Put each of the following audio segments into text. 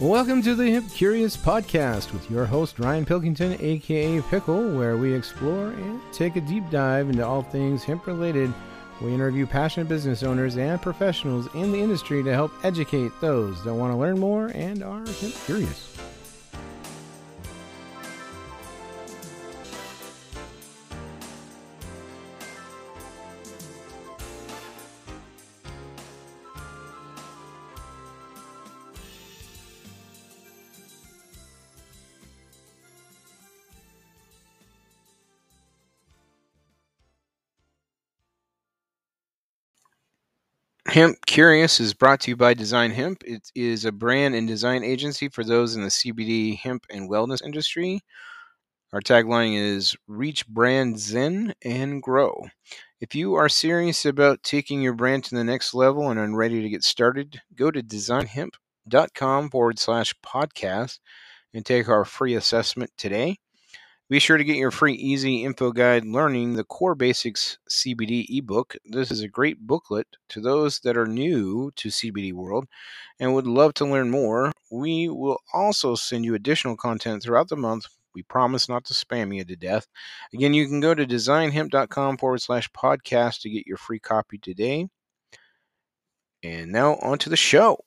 Welcome to the Hemp Curious podcast with your host Ryan Pilkington, aka Pickle, where we explore and take a deep dive into all things hemp related. We interview passionate business owners and professionals in the industry to help educate those that want to learn more and are hemp curious. Hemp Curious is brought to you by Design Hemp. It is a brand and design agency for those in the CBD, hemp, and wellness industry. Our tagline is Reach Brand Zen and Grow. If you are serious about taking your brand to the next level and are ready to get started, go to designhemp.com forward slash podcast and take our free assessment today. Be sure to get your free easy info guide learning the core basics CBD ebook. This is a great booklet to those that are new to CBD world and would love to learn more. We will also send you additional content throughout the month. We promise not to spam you to death. Again, you can go to designhemp.com forward slash podcast to get your free copy today. And now on to the show.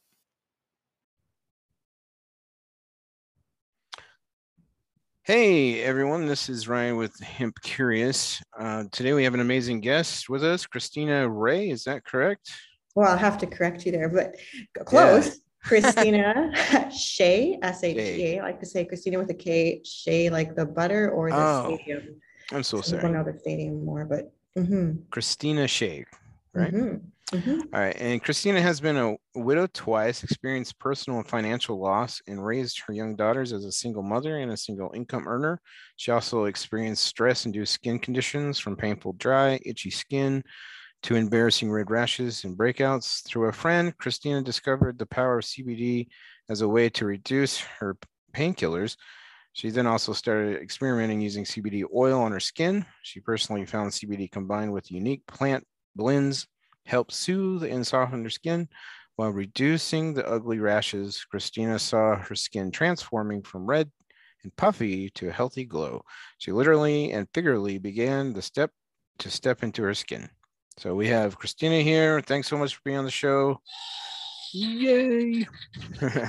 Hey everyone, this is Ryan with Hemp Curious. Uh, today we have an amazing guest with us, Kristina Ray. Is that correct? Well, I'll have to correct you there, but close. Yeah. Kristina Shea, S H E A. I like to say Kristina with a K, Shea like the butter or the oh, stadium. I'm so sorry. I don't know the stadium more, but mm-hmm. Kristina Shea, right? Mm-hmm. Mm-hmm. All right. And Kristina has been a widow twice, experienced personal and financial loss, and raised her young daughters as a single mother and a single income earner. She also experienced stress induced skin conditions from painful dry, itchy skin to embarrassing red rashes and breakouts. Through a friend, Kristina discovered the power of CBD as a way to reduce her painkillers. She then also started experimenting using CBD oil on her skin. She personally found CBD combined with unique plant blends help soothe and soften her skin while reducing the ugly rashes. Kristina saw her skin transforming from red and puffy to a healthy glow. She literally and figuratively began the step to step into her skin. So we have Kristina here. Thanks so much for being on the show. Yay!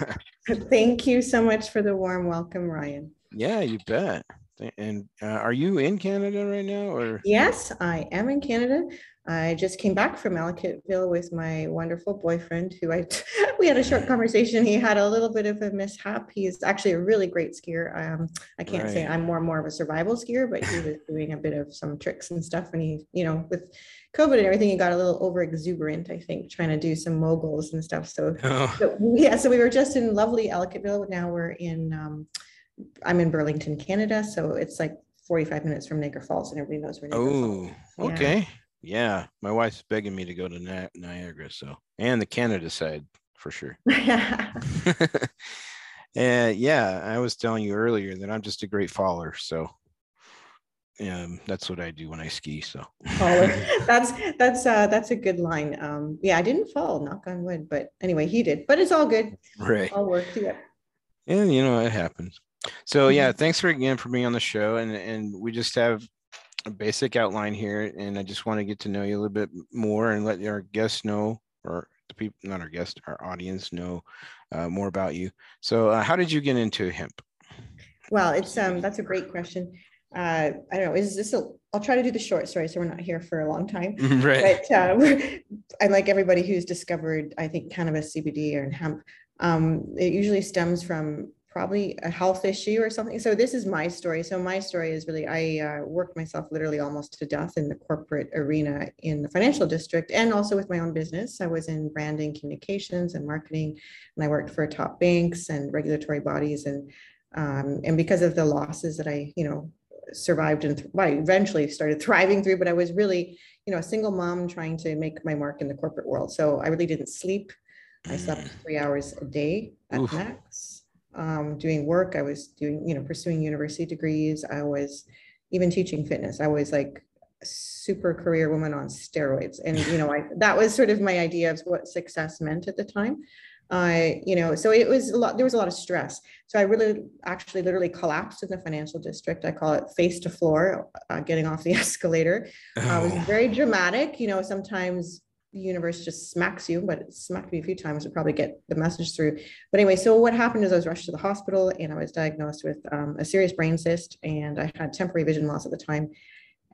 Thank you so much for the warm welcome, Ryan. Yeah, you bet. And uh, are you in Canada right now, or? Yes, I am in Canada. I just came back from Ellicottville with my wonderful boyfriend, who I we had a short conversation. He had a little bit of a mishap. He's actually a really great skier. Um, I can't right. say I'm more and more of a survival skier, but he was doing a bit of some tricks and stuff. And he, you know, with COVID and everything, he got a little over exuberant. I think trying to do some moguls and stuff. So, oh. so yeah, so we were just in lovely Ellicottville. Now we're in. Um, I'm in Burlington, Canada, so it's like 45 minutes from Niagara Falls, and everybody knows where. Niagara oh, Falls. okay. Yeah. Yeah, my wife's begging me to go to Ni- Niagara, so and the Canada side for sure. and yeah, I was telling you earlier that I'm just a great faller, so um, that's what I do when I ski. So that's that's uh, that's a good line. Um, yeah, I didn't fall, knock on wood, but anyway, he did. But it's all good. Right. All worked. Yeah. And you know it happens. So yeah, mm-hmm. thanks for again for being on the show, and and we just have a basic outline here, and I just want to get to know you a little bit more and let our guests know, or the people, not our guests, our audience know uh, more about you. So, uh, how did you get into hemp? Well, it's um that's a great question. Uh, I don't know. Is this a? I'll try to do the short story, so we're not here for a long time. right. But uh, I like everybody who's discovered, I think, cannabis, CBD, or hemp. Um, it usually stems from probably a health issue or something. So this is my story. So my story is really I uh, worked myself literally almost to death in the corporate arena in the financial district and also with my own business. I was in branding, communications, and marketing, and I worked for top banks and regulatory bodies. And um, and because of the losses that I you know survived and th- well, I eventually started thriving through, but I was really you know a single mom trying to make my mark in the corporate world. So I really didn't sleep. I slept mm. three hours a day at Oof. max um, doing work. I was doing, you know, pursuing university degrees. I was even teaching fitness. I was like super career woman on steroids. And, you know, I, that was sort of my idea of what success meant at the time. I, you know, so it was a lot, there was a lot of stress. So I really actually literally collapsed in the financial district. I call it face to floor, uh, getting off the escalator. Oh. Uh, it was very dramatic. You know, sometimes the universe just smacks you, but it smacked me a few times to probably get the message through. But anyway, so what happened is I was rushed to the hospital and I was diagnosed with um, a serious brain cyst and I had temporary vision loss at the time,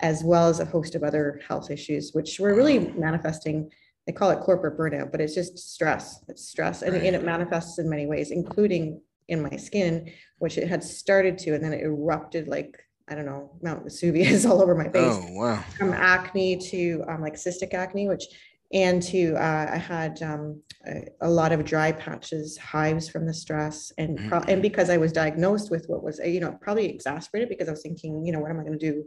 as well as a host of other health issues, which were really manifesting they call it corporate burnout, but it's just stress. It's stress. And, and it manifests in many ways, including in my skin, which it had started to, and then it erupted like, I don't know, Mount Vesuvius all over my face. Oh, wow. From acne to um, like cystic acne, which, and to, uh, I had um, a, a, lot of dry patches, hives from the stress. And, mm-hmm. pro- and because I was diagnosed with what was, you know, probably exacerbated because I was thinking, you know, what am I going to do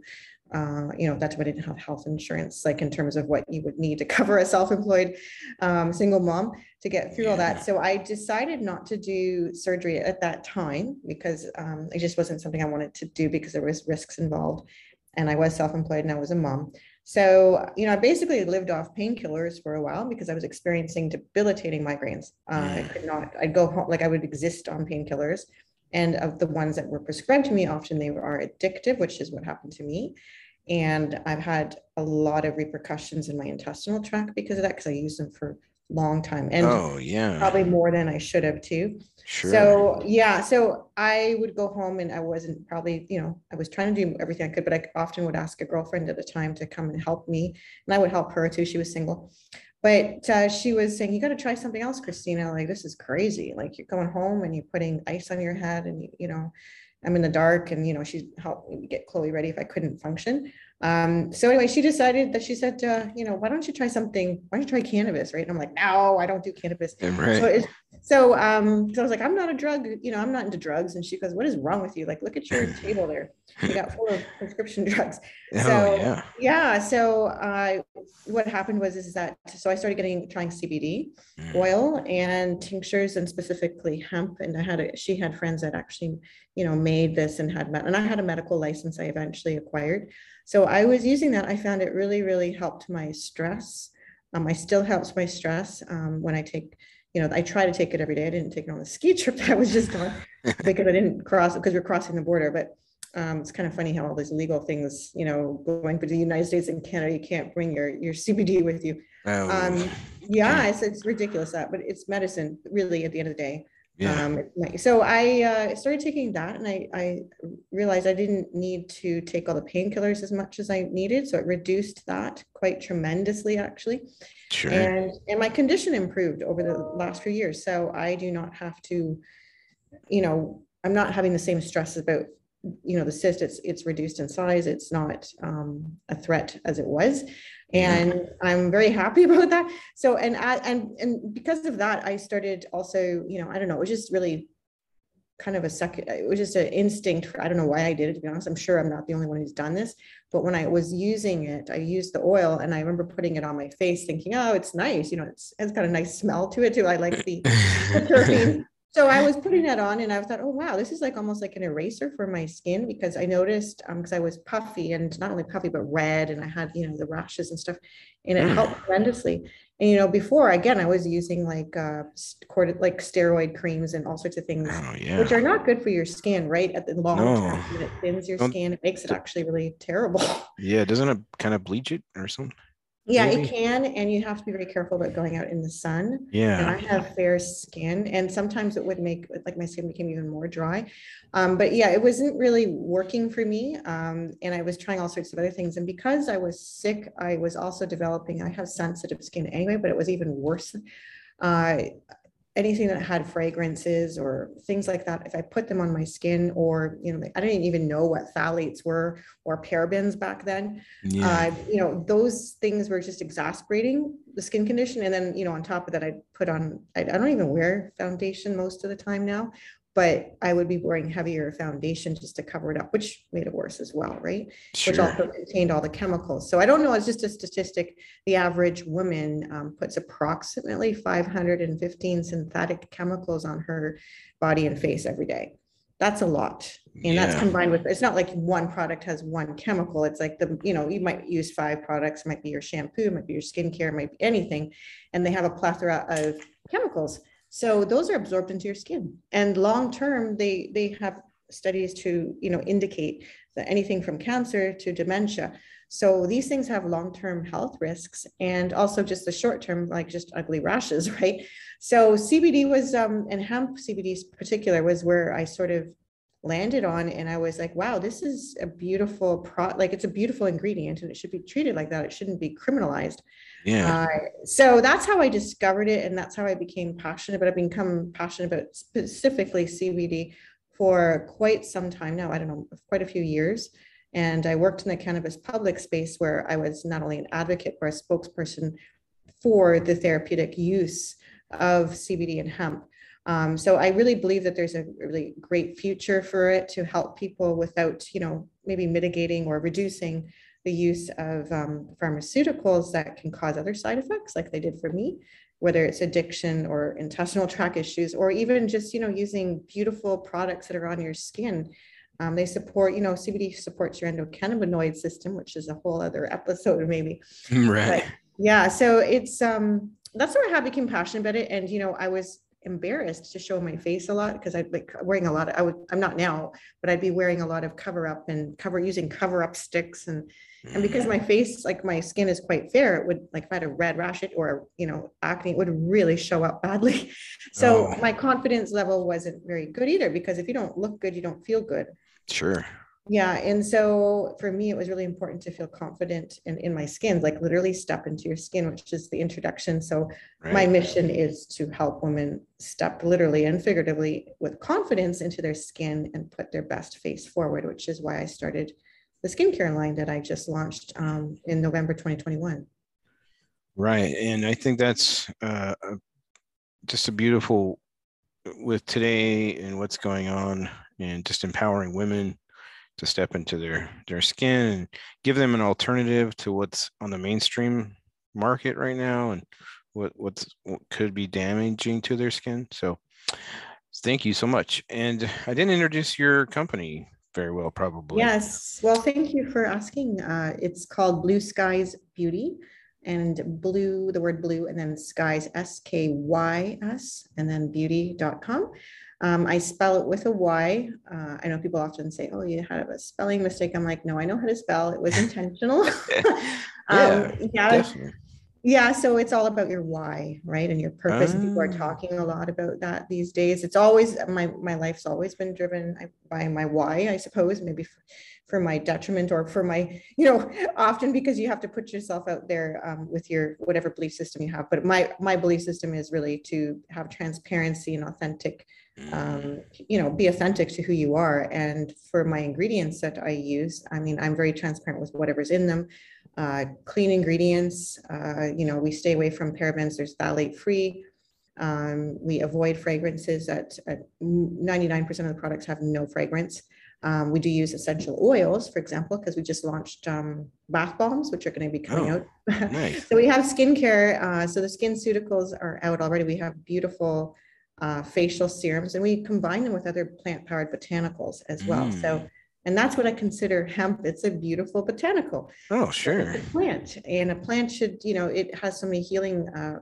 uh, you know, that's why I didn't have health insurance, like in terms of what you would need to cover a self-employed um, single mom to get through all that. So I decided not to do surgery at that time because um, it just wasn't something I wanted to do because there was risks involved, and I was self-employed and I was a mom. So you know, I basically lived off painkillers for a while because I was experiencing debilitating migraines. Uh, I could not. I'd go home like I would exist on painkillers. And of the ones that were prescribed to me, often they are addictive, which is what happened to me. And I've had a lot of repercussions in my intestinal tract because of that, because I used them for long time and oh yeah probably more than I should have too. Sure. So yeah, so I would go home and I wasn't probably, you know, I was trying to do everything I could, but I often would ask a girlfriend at the time to come and help me, and I would help her too. She was single, but uh, she was saying, "You got to try something else, Kristina. Like this is crazy. Like you're going home and you're putting ice on your head, and you, you know, I'm in the dark and, you know, she helped me get Chloe ready if I couldn't function. Um, so anyway, she decided that she said, uh, you know, why don't you try something? Why don't you try cannabis? Right. And I'm like, no, I don't do cannabis. Right. So, so, um, so I was like, I'm not a drug, you know, I'm not into drugs. And she goes, what is wrong with you? Like, look at your table there. You got full of prescription drugs. Oh, so yeah. yeah. So, uh, what happened was, is that, so I started getting, trying CBD mm. oil and tinctures and specifically hemp. And I had, a, she had friends that actually, you know, made this and had, met, and I had a medical license I eventually acquired. So I was using that. I found it really, really helped my stress. Um, I still helps my stress um, when I take, you know, I try to take it every day. I didn't take it on the ski trip that I was just on because I didn't cross because we're crossing the border. But um, it's kind of funny how all these legal things, you know, going to the United States and Canada, you can't bring your your CBD with you. Oh, um, yeah, it's, it's ridiculous that, but it's medicine really at the end of the day. Yeah. Um, so I uh, started taking that and I, I realized I didn't need to take all the painkillers as much as I needed. So it reduced that quite tremendously actually. Sure. And, and my condition improved over the last few years. So I do not have to, you know, I'm not having the same stress about, you know, the cyst, it's, it's reduced in size. It's not um, a threat as it was Mm-hmm. and i'm very happy about that. So and I, and and because of that i started also you know i don't know it was just really kind of a second it was just an instinct for, i don't know why i did it to be honest. I'm sure i'm not the only one who's done this. But when i was using it i used the oil and i remember putting it on my face thinking oh it's nice you know it's, it's got a nice smell to it too. I like the, the so I was putting that on and I thought, oh wow, this is like almost like an eraser for my skin because I noticed um because I was puffy and not only puffy but red and I had you know the rashes and stuff and it helped mm. tremendously. And you know before again I was using like uh like steroid creams and all sorts of things oh, yeah. which are not good for your skin right at the long no. term. It thins your Don't, skin. It makes it actually really terrible. Yeah, doesn't it kind of bleach it or something? Yeah, Maybe. it can, and you have to be very careful about going out in the sun. Yeah. And I have fair skin, and sometimes it would make like my skin became even more dry. Um, but yeah, it wasn't really working for me. Um, and I was trying all sorts of other things. And because I was sick, I was also developing, I have sensitive skin anyway, but it was even worse. Uh, anything that had fragrances or things like that, if I put them on my skin, or you know, I didn't even know what phthalates were or parabens back then. Yeah. Uh, you know, those things were just exasperating the skin condition. And then, you know, on top of that, I put on. I, I don't even wear foundation most of the time now, but I would be wearing heavier foundation just to cover it up, which made it worse as well, right? Sure. Which also contained all the chemicals. So I don't know, it's just a statistic. The average woman um, puts approximately 515 synthetic chemicals on her body and face every day. That's a lot. And yeah. that's combined with, it's not like one product has one chemical. It's like the, you know, you might use five products, might be your shampoo, might be your skincare, might be anything. And they have a plethora of chemicals So those are absorbed into your skin. And long term, they they have studies to you know indicate that anything from cancer to dementia. So these things have long-term health risks and also just the short-term, like just ugly rashes, right? So CBD was, um, and hemp CBD particular was where I sort of landed on and I was like, wow, this is a beautiful pro like it's a beautiful ingredient and it should be treated like that. It shouldn't be criminalized. Yeah. Uh, so that's how I discovered it and that's how I became passionate, but I've become passionate about specifically CBD for quite some time now. I don't know, quite a few years. And I worked in the cannabis public space where I was not only an advocate or a spokesperson for the therapeutic use of CBD and hemp, um, so I really believe that there's a really great future for it to help people without, you know, maybe mitigating or reducing the use of um, pharmaceuticals that can cause other side effects, like they did for me, whether it's addiction or intestinal tract issues, or even just, you know, using beautiful products that are on your skin. Um, they support, you know, CBD supports your endocannabinoid system, which is a whole other episode, maybe. Right. But yeah. So it's um that's where I have became passionate about it. And you know, I was embarrassed to show my face a lot because I'd like wearing a lot of, I would, I'm not now, but I'd be wearing a lot of cover up and cover using cover up sticks and, and because my mm. face, like my skin is quite fair, it would like if I had a red rash it or, you know, acne, it would really show up badly. So oh. my confidence level wasn't very good either because if you don't look good, you don't feel good. Sure yeah and so for me it was really important to feel confident in, in my skin like literally step into your skin which is the introduction so right. my mission is to help women step literally and figuratively with confidence into their skin and put their best face forward which is why i started the skincare line that i just launched um, in november 2021 right and i think that's uh, just a beautiful with today and what's going on and just empowering women to step into their their skin and give them an alternative to what's on the mainstream market right now and what what's what could be damaging to their skin. So thank you so much. And i didn't introduce your company very well probably. Yes. Well thank you for asking. Uh, it's called blue skys beauty and blue the word blue and then skys s-k-y-s and then beauty.com um, I spell it with a Y. Uh, I know people often say, "Oh, you had a spelling mistake." I'm like, "No, I know how to spell. It was intentional." yeah, um, yeah. Yeah. So it's all about your why, right, and your purpose. People are ah. talking a lot about that these days. It's always my my life's always been driven by my why, I suppose. Maybe for, for my detriment or for my, you know, often because you have to put yourself out there um, with your whatever belief system you have. But my my belief system is really to have transparency and authentic um, mm. you know, be authentic to who you are. And for my ingredients that I use, I mean, I'm very transparent with whatever's in them. Uh, clean ingredients, uh, you know, we stay away from parabens, there's phthalate free. Um, we avoid fragrances at, at 99% of the products have no fragrance. Um, we do use essential oils, for example, because we just launched um, bath bombs, which are going to be coming oh, out. Nice. so we have skincare. Uh, so the SkinCeuticals are out already. We have beautiful uh, facial serums, and we combine them with other plant powered botanicals as well. Mm. So, and that's what I consider hemp. It's a beautiful botanical. Oh, sure. plant, and a plant should, you know, it has so many healing uh,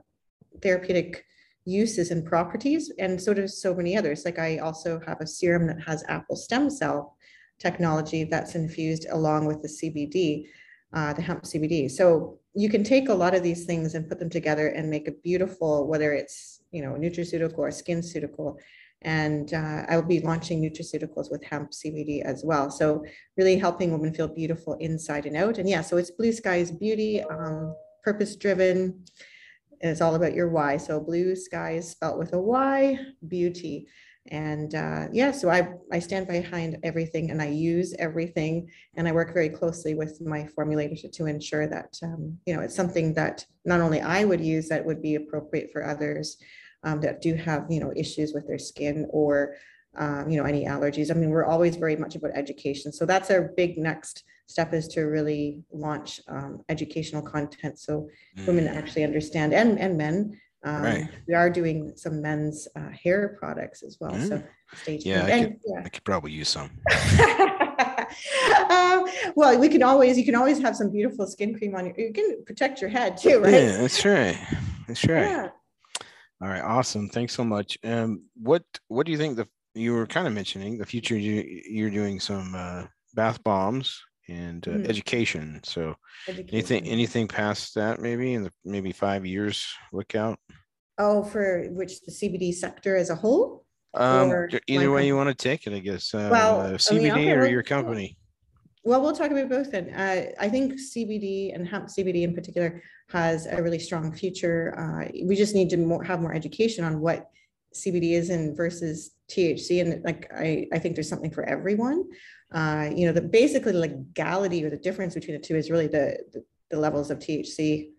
therapeutic uses and properties, and so does so many others. Like I also have a serum that has apple stem cell technology that's infused along with the CBD, uh, the hemp CBD. So you can take a lot of these things and put them together and make a beautiful, whether it's you know, nutraceutical or SkinCeutical. And uh, I will be launching nutraceuticals with hemp CBD as well. So really helping women feel beautiful inside and out. And yeah, so it's Blue Skys Beauty, um, purpose driven. It's all about your why. So blue skys spelled with a Y, beauty. And uh, yeah, so I, I stand behind everything and I use everything and I work very closely with my formulator to, to ensure that, um, you know, it's something that not only I would use that would be appropriate for others um, that do have, you know, issues with their skin or, um, you know, any allergies. I mean, we're always very much about education. So that's our big next step is to really launch um, educational content so mm. women actually understand and, and men um, right. We are doing some men's uh, hair products as well. Mm. So stay tuned. Yeah I, and, could, yeah. I could probably use some. uh, well, we can always you can always have some beautiful skin cream on you. You can protect your head too, right? Yeah, that's right. That's right. Yeah. All right, awesome. Thanks so much. Um, what what do you think the you were kind of mentioning the future? You you're doing some uh, bath bombs and uh, mm. education. So education. anything anything past that maybe in the maybe five years look out. Oh, for which the CBD sector as a whole? Um, either way you want to take it, I guess. Uh, well, CBD I mean, or your company. Well, we'll talk about both then. Uh, I think CBD and hemp CBD in particular has a really strong future. Uh, we just need to more, have more education on what CBD is and versus THC. And like, I, I think there's something for everyone. Uh, you know, the basically legality or the difference between the two is really the, the, the levels of THC,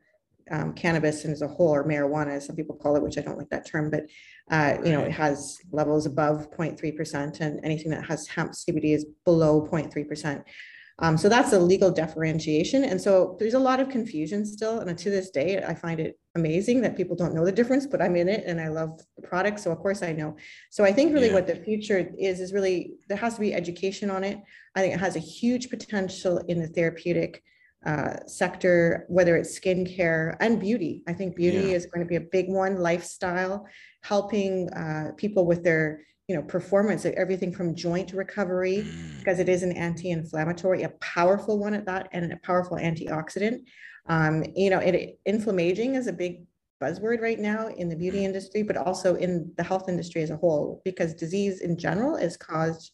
um, cannabis as a whole, or marijuana, as some people call it, which I don't like that term, but uh, you know, it has levels above 0.3%, and anything that has hemp CBD is below 0.3%. Um, so that's a legal differentiation. And so there's a lot of confusion still. And to this day, I find it amazing that people don't know the difference, but I'm in it and I love the product. So of course I know. So I think really yeah. what the future is, is really, there has to be education on it. I think it has a huge potential in the therapeutic uh, sector, whether it's skincare and beauty. I think beauty yeah. is going to be a big one, lifestyle, helping uh, people with their you know, performance, of everything from joint recovery, mm. because it is an anti-inflammatory, a powerful one at that, and a powerful antioxidant. Um, you know, it, inflammaging is a big buzzword right now in the beauty mm. industry, but also in the health industry as a whole, because disease in general is caused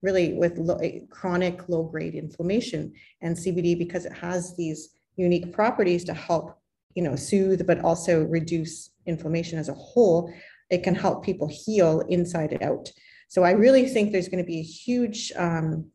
really with low, chronic low-grade inflammation, and CBD because it has these unique properties to help, you know, soothe but also reduce inflammation as a whole it can help people heal inside and out. So I really think there's going to be a huge um,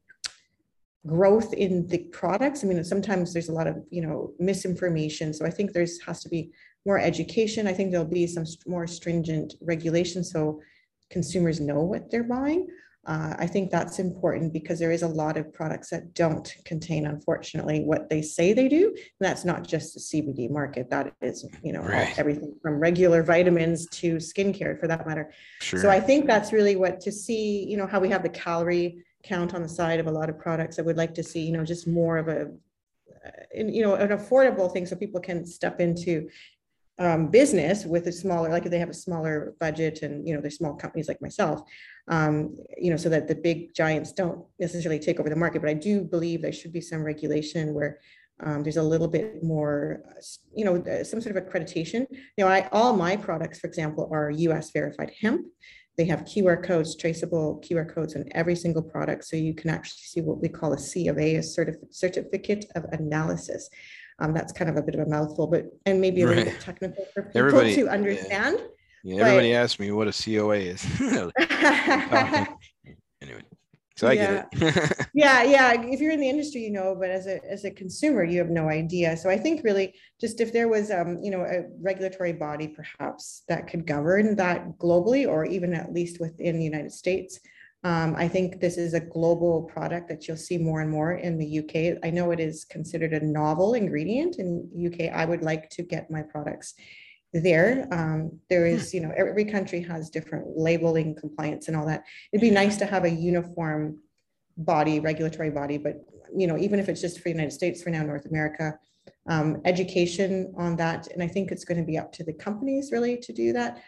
growth in the products. I mean, sometimes there's a lot of you know misinformation. So I think there's has to be more education. I think there'll be some more stringent regulation so consumers know what they're buying. Uh, I think that's important because there is a lot of products that don't contain, unfortunately, what they say they do. And that's not just the CBD market. That is, you know, right. everything from regular vitamins to skincare for that matter. Sure. So I think that's really what to see, you know, how we have the calorie count on the side of a lot of products. I would like to see, you know, just more of a, uh, you know, an affordable thing so people can step into um, business with a smaller, like if they have a smaller budget and, you know, they're small companies like myself, um, you know, so that the big giants don't necessarily take over the market. But I do believe there should be some regulation where um, there's a little bit more, you know, uh, some sort of accreditation. You know, I, all my products, for example, are US verified hemp. They have QR codes, traceable QR codes on every single product. So you can actually see what we call a C of A, a certif certificate of analysis. Um, that's kind of a bit of a mouthful, but and maybe a little bit technical for people Everybody, to understand. Yeah, yeah everybody asks me what a COA is. anyway, so I yeah. get it. yeah, yeah. If you're in the industry, you know, but as a as a consumer, you have no idea. So I think really, just if there was, um, you know, a regulatory body perhaps that could govern that globally, or even at least within the United States, um, I think this is a global product that you'll see more and more in the UK. I know it is considered a novel ingredient in UK. I would like to get my products there. Um, there is, hmm. you know, every country has different labeling compliance and all that. It'd be nice to have a uniform body, regulatory body, but you know, even if it's just for the United States for now, North America, um, education on that. And I think it's going to be up to the companies really to do that.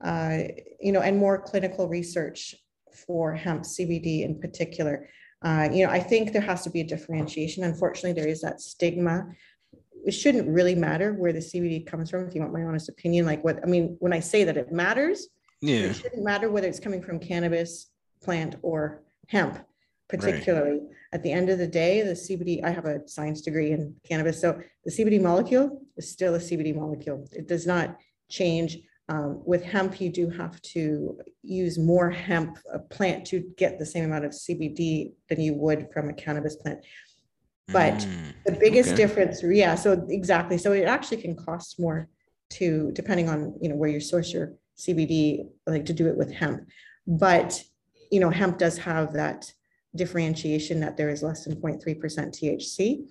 Uh, you know, and more clinical research for hemp CBD in particular. Uh, you know, I think there has to be a differentiation. Unfortunately, there is that stigma. It shouldn't really matter where the CBD comes from. If you want my honest opinion, like what I mean, when I say that it matters, yeah, it shouldn't matter whether it's coming from cannabis plant or hemp, particularly. Right. At the end of the day, the CBD. I have a science degree in cannabis, so the CBD molecule is still a CBD molecule. It does not change um, with hemp, you do have to use more hemp plant to get the same amount of CBD than you would from a cannabis plant. But mm, the biggest okay. difference, yeah, so exactly. So it actually can cost more to, depending on, you know, where you source your CBD, like to do it with hemp. But, you know, hemp does have that differentiation that there is less than 0.3% THC.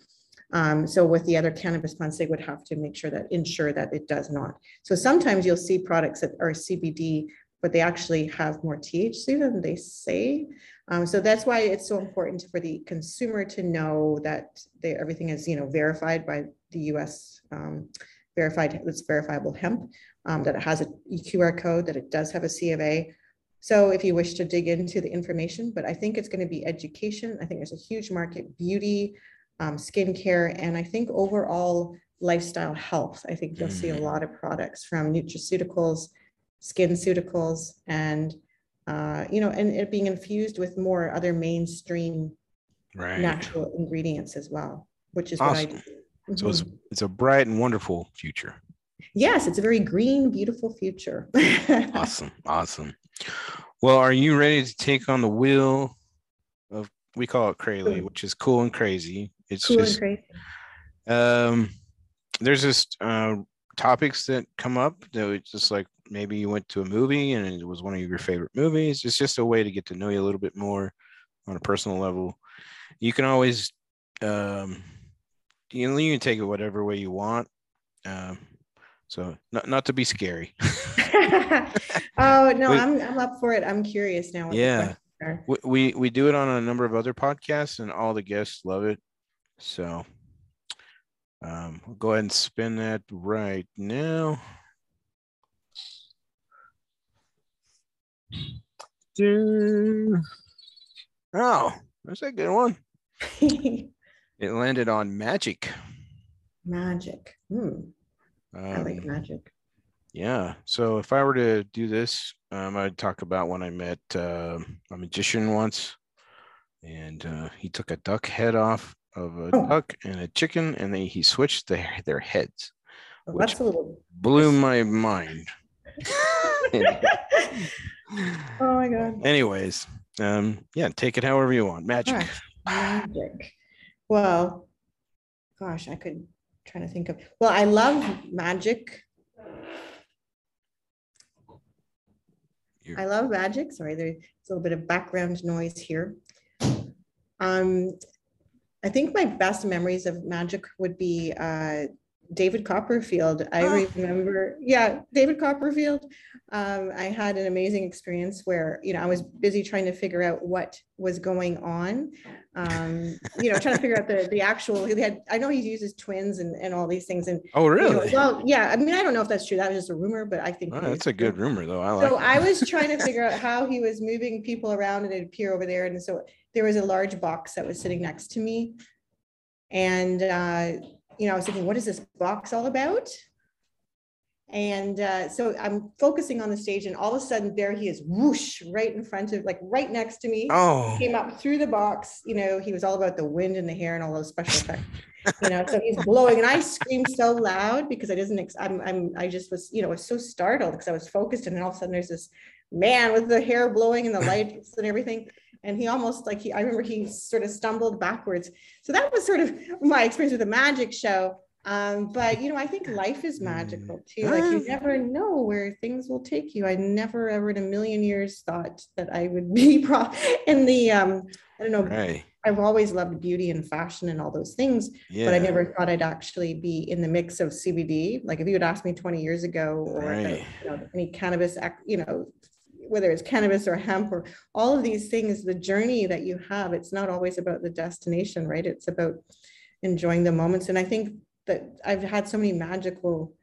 Um, so with the other cannabis plants, they would have to make sure that ensure that it does not. So sometimes you'll see products that are CBD, but they actually have more THC than they say. Um, so that's why it's so important for the consumer to know that they, everything is, you know, verified by the U.S. Um, verified, it's verifiable hemp, um, that it has a QR code, that it does have a C of A. So if you wish to dig into the information, but I think it's going to be education. I think there's a huge market, beauty, um, skincare, and I think overall lifestyle health. I think you'll see a mm. lot of products from nutraceuticals, skinceuticals, and uh, you know, and it being infused with more other mainstream right. natural ingredients as well, which is awesome. what I do. Mm-hmm. So it's mm-hmm. it's a bright and wonderful future. Yes, it's a very green, beautiful future. awesome, awesome. Well, are you ready to take on the wheel of we call it Crayley, which is cool and crazy. It's cool just crazy. um there's just uh topics that come up that it's just like maybe you went to a movie and it was one of your favorite movies. It's just a way to get to know you a little bit more on a personal level. You can always um you know, you can take it whatever way you want. Um, so not not to be scary. oh no, I'm I'm up for it. I'm curious now. yeah, we, we we do it on a number of other podcasts, and all the guests love it. So, um, will go ahead and spin that right now. Oh, that's a good one. It landed on magic. Magic. Hmm. Um, I like um, magic. Yeah. So if I were to do this, um, I'd talk about when I met uh, a magician once, and uh, he took a duck head off of a oh. duck and a chicken, and then he switched their their heads. Well, that's a little blew my mind. oh my god. Anyways, um, yeah, take it however you want. Magic. Magic. Well, gosh, I could try to think of. Well, I love magic. I love magic. Sorry, there's a little bit of background noise here. Um, I think my best memories of magic would be uh, David Copperfield. I oh. remember, yeah, David Copperfield. Um, I had an amazing experience where, you know, I was busy trying to figure out what was going on. Um, you know, trying to figure out the the actual. He had, I know he uses twins and, and all these things. And oh, really? You know, well, yeah. I mean, I don't know if that's true. That was just a rumor, but I think oh, that's a good rumor, though. I like. So I was trying to figure out how he was moving people around, and it appear over there. And so there was a large box that was sitting next to me, and uh, you know, I was thinking, what is this box all about? And uh, so I'm focusing on the stage, and all of a sudden, there he is, whoosh, right in front of, like, right next to me. Oh, came up through the box. You know, he was all about the wind and the hair and all those special effects. you know, so he's blowing, and I screamed so loud because I didn't. I'm, I'm, I just was, you know, was so startled because I was focused, and then all of a sudden, there's this man with the hair blowing and the lights and everything and he almost like he i remember he sort of stumbled backwards so that was sort of my experience with the magic show um, but you know i think life is magical too like you never know where things will take you i never ever in a million years thought that i would be pro- in the um i don't know right. i've always loved beauty and fashion and all those things yeah. but i never thought i'd actually be in the mix of cbd like if you had asked me 20 years ago or right. the, you know, any cannabis you know whether it's cannabis or hemp or all of these things, the journey that you have, it's not always about the destination, right? It's about enjoying the moments. And I think that I've had so many magical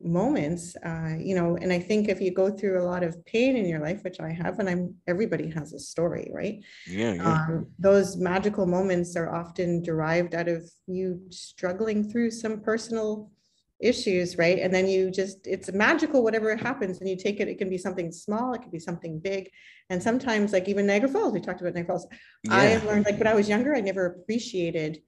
moments, uh, you know, and I think if you go through a lot of pain in your life, which I have, and I'm everybody has a story, right? Yeah. yeah. Um, those magical moments are often derived out of you struggling through some personal issues, right? And then you just, it's magical, whatever happens, and you take it, it can be something small, it can be something big. And sometimes, like even Niagara Falls, we talked about Niagara Falls. Yeah. I learned, like when I was younger, I never appreciated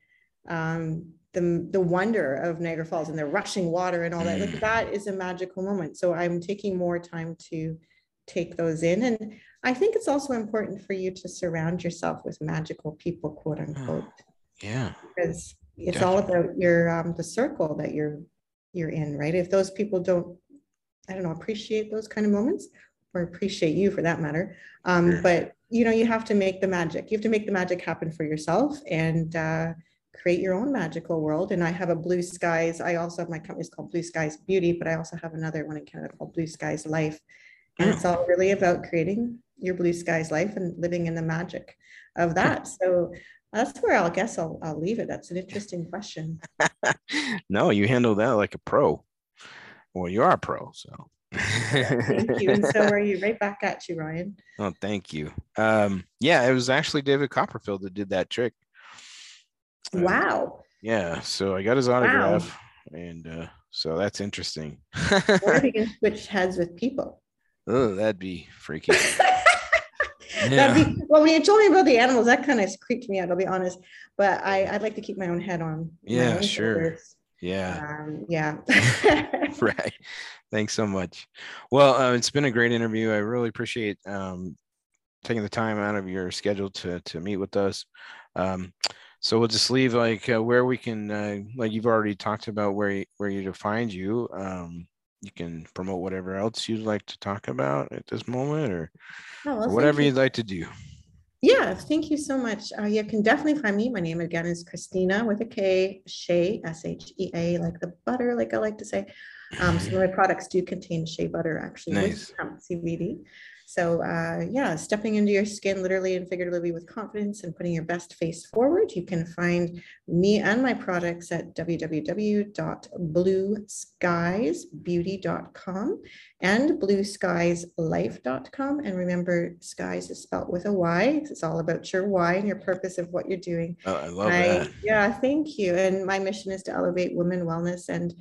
um, the, the wonder of Niagara Falls and the rushing water and all that. Like mm. that is a magical moment. So I'm taking more time to take those in. And I think it's also important for you to surround yourself with magical people, quote unquote. Yeah. Because it's Definitely. all about your um, the circle that you're you're in, right? If those people don't, I don't know, appreciate those kind of moments or appreciate you for that matter. Um, sure. But, you know, you have to make the magic. You have to make the magic happen for yourself and uh, create your own magical world. And I have a Blue Skys. I also have my company is called Blue Skys Beauty, but I also have another one in Canada called Blue Skys Life. And it's all really about creating your blue skies life and living in the magic of that. So that's where I'll guess I'll, I'll leave it. That's an interesting question. no, you handle that like a pro. Well, you are a pro, so. thank you. And so are you. Right back at you, Ryan. Oh, thank you. Um, yeah, it was actually David Copperfield that did that trick. Uh, wow. Yeah, so I got his autograph, wow. and uh, so that's interesting. what if you can switch heads with people? Oh, that'd be freaky. yeah. Be, well, when you told me about the animals, that kind of creeped me out. I'll be honest, but I I'd like to keep my own head on. Yeah, sure. Shoulders. Yeah. Um, yeah. right. Thanks so much. Well, uh, it's been a great interview. I really appreciate um, taking the time out of your schedule to to meet with us. Um, so we'll just leave like uh, where we can, uh, like you've already talked about where where you to find you. Um, you can promote whatever else you'd like to talk about at this moment, or, oh, well, or whatever you. you'd like to do. Yeah, thank you so much. Uh, you can definitely find me. My name again is Kristina with a K, Shea, S H E A, like the butter, like I like to say. Um, some of my products do contain shea butter, actually, nice. with CBD. So uh, yeah, stepping into your skin literally and figuratively with confidence and putting your best face forward. You can find me and my products at www.blueskysbeauty.com and blueskyslife.com. And remember, skies is spelled with a Y. It's all about your why and your purpose of what you're doing. Oh, I love I, that. Yeah, thank you. And my mission is to elevate women wellness and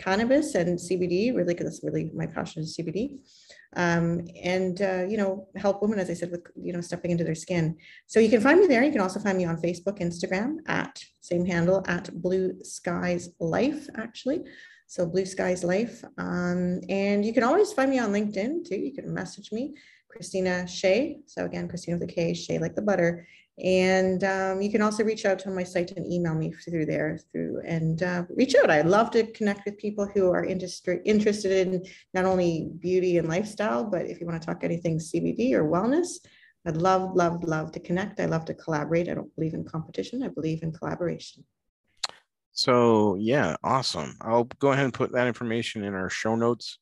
cannabis and CBD, really, because that's really my passion is CBD um, and uh, you know help women as i said with you know stepping into their skin. So you can find me there. You can also find me on facebook instagram at same handle at blue skys life actually. So blue skys life um, and you can always find me on linkedin too. You can message me kristina shea so again kristina with a k shea like the butter and um, you can also reach out to my site and email me through there through and uh, reach out. I'd love to connect with people who are interested interested in not only beauty and lifestyle, but if you want to talk anything CBD or wellness, I'd love, love, love to connect. I love to collaborate. I don't believe in competition. I believe in collaboration. So yeah, awesome. I'll go ahead and put that information in our show notes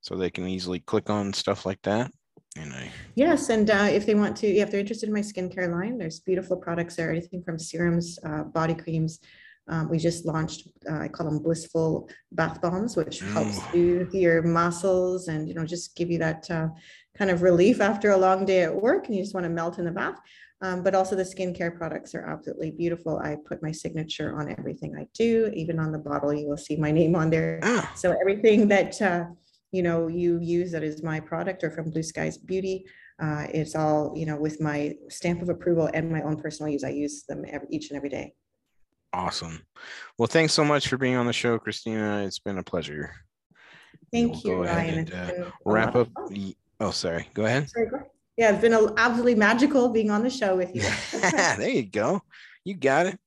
so they can easily click on stuff like that. And I yes, and uh, if they want to, if they're interested in my skincare line, there's beautiful products there. Anything from serums, uh, body creams. Um, we just launched. Uh, I call them blissful bath bombs, which helps soothe your muscles and you know just give you that uh, kind of relief after a long day at work, and you just want to melt in the bath. Um, but also the skincare products are absolutely beautiful. I put my signature on everything I do, even on the bottle. You will see my name on there. Ah. So everything that uh, you know you use that is my product or from blue skys beauty. Uh, it's all you know with my stamp of approval and my own personal use i use them every, each and every day. Awesome. Well thanks so much for being on the show kristina. It's been a pleasure. Thank we'll you ryan. and, uh, wrap up oh sorry. Go ahead. Sorry, go yeah it's been a, absolutely magical being on the show with you. There you go. You got it.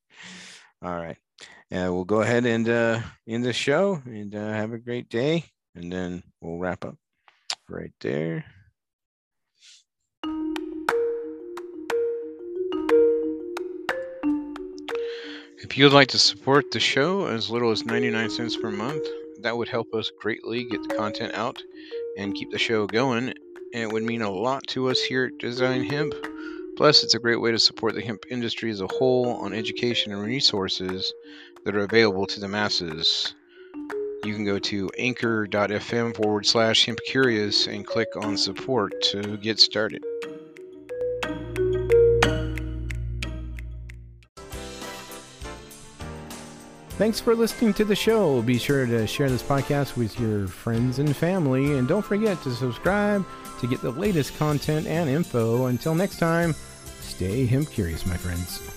All right. Yeah we'll go ahead and uh end the show and uh, have a great day and then we'll wrap up right there. If you'd like to support the show as little as 99 cents per month, that would help us greatly get the content out and keep the show going. And it would mean a lot to us here at Design Hemp. Plus, it's a great way to support the hemp industry as a whole on education and resources that are available to the masses you can go to anchor.fm forward slash hempcurious and click on support to get started. Thanks for listening to the show. Be sure to share this podcast with your friends and family, and don't forget to subscribe to get the latest content and info. Until next time, stay hemp curious, my friends.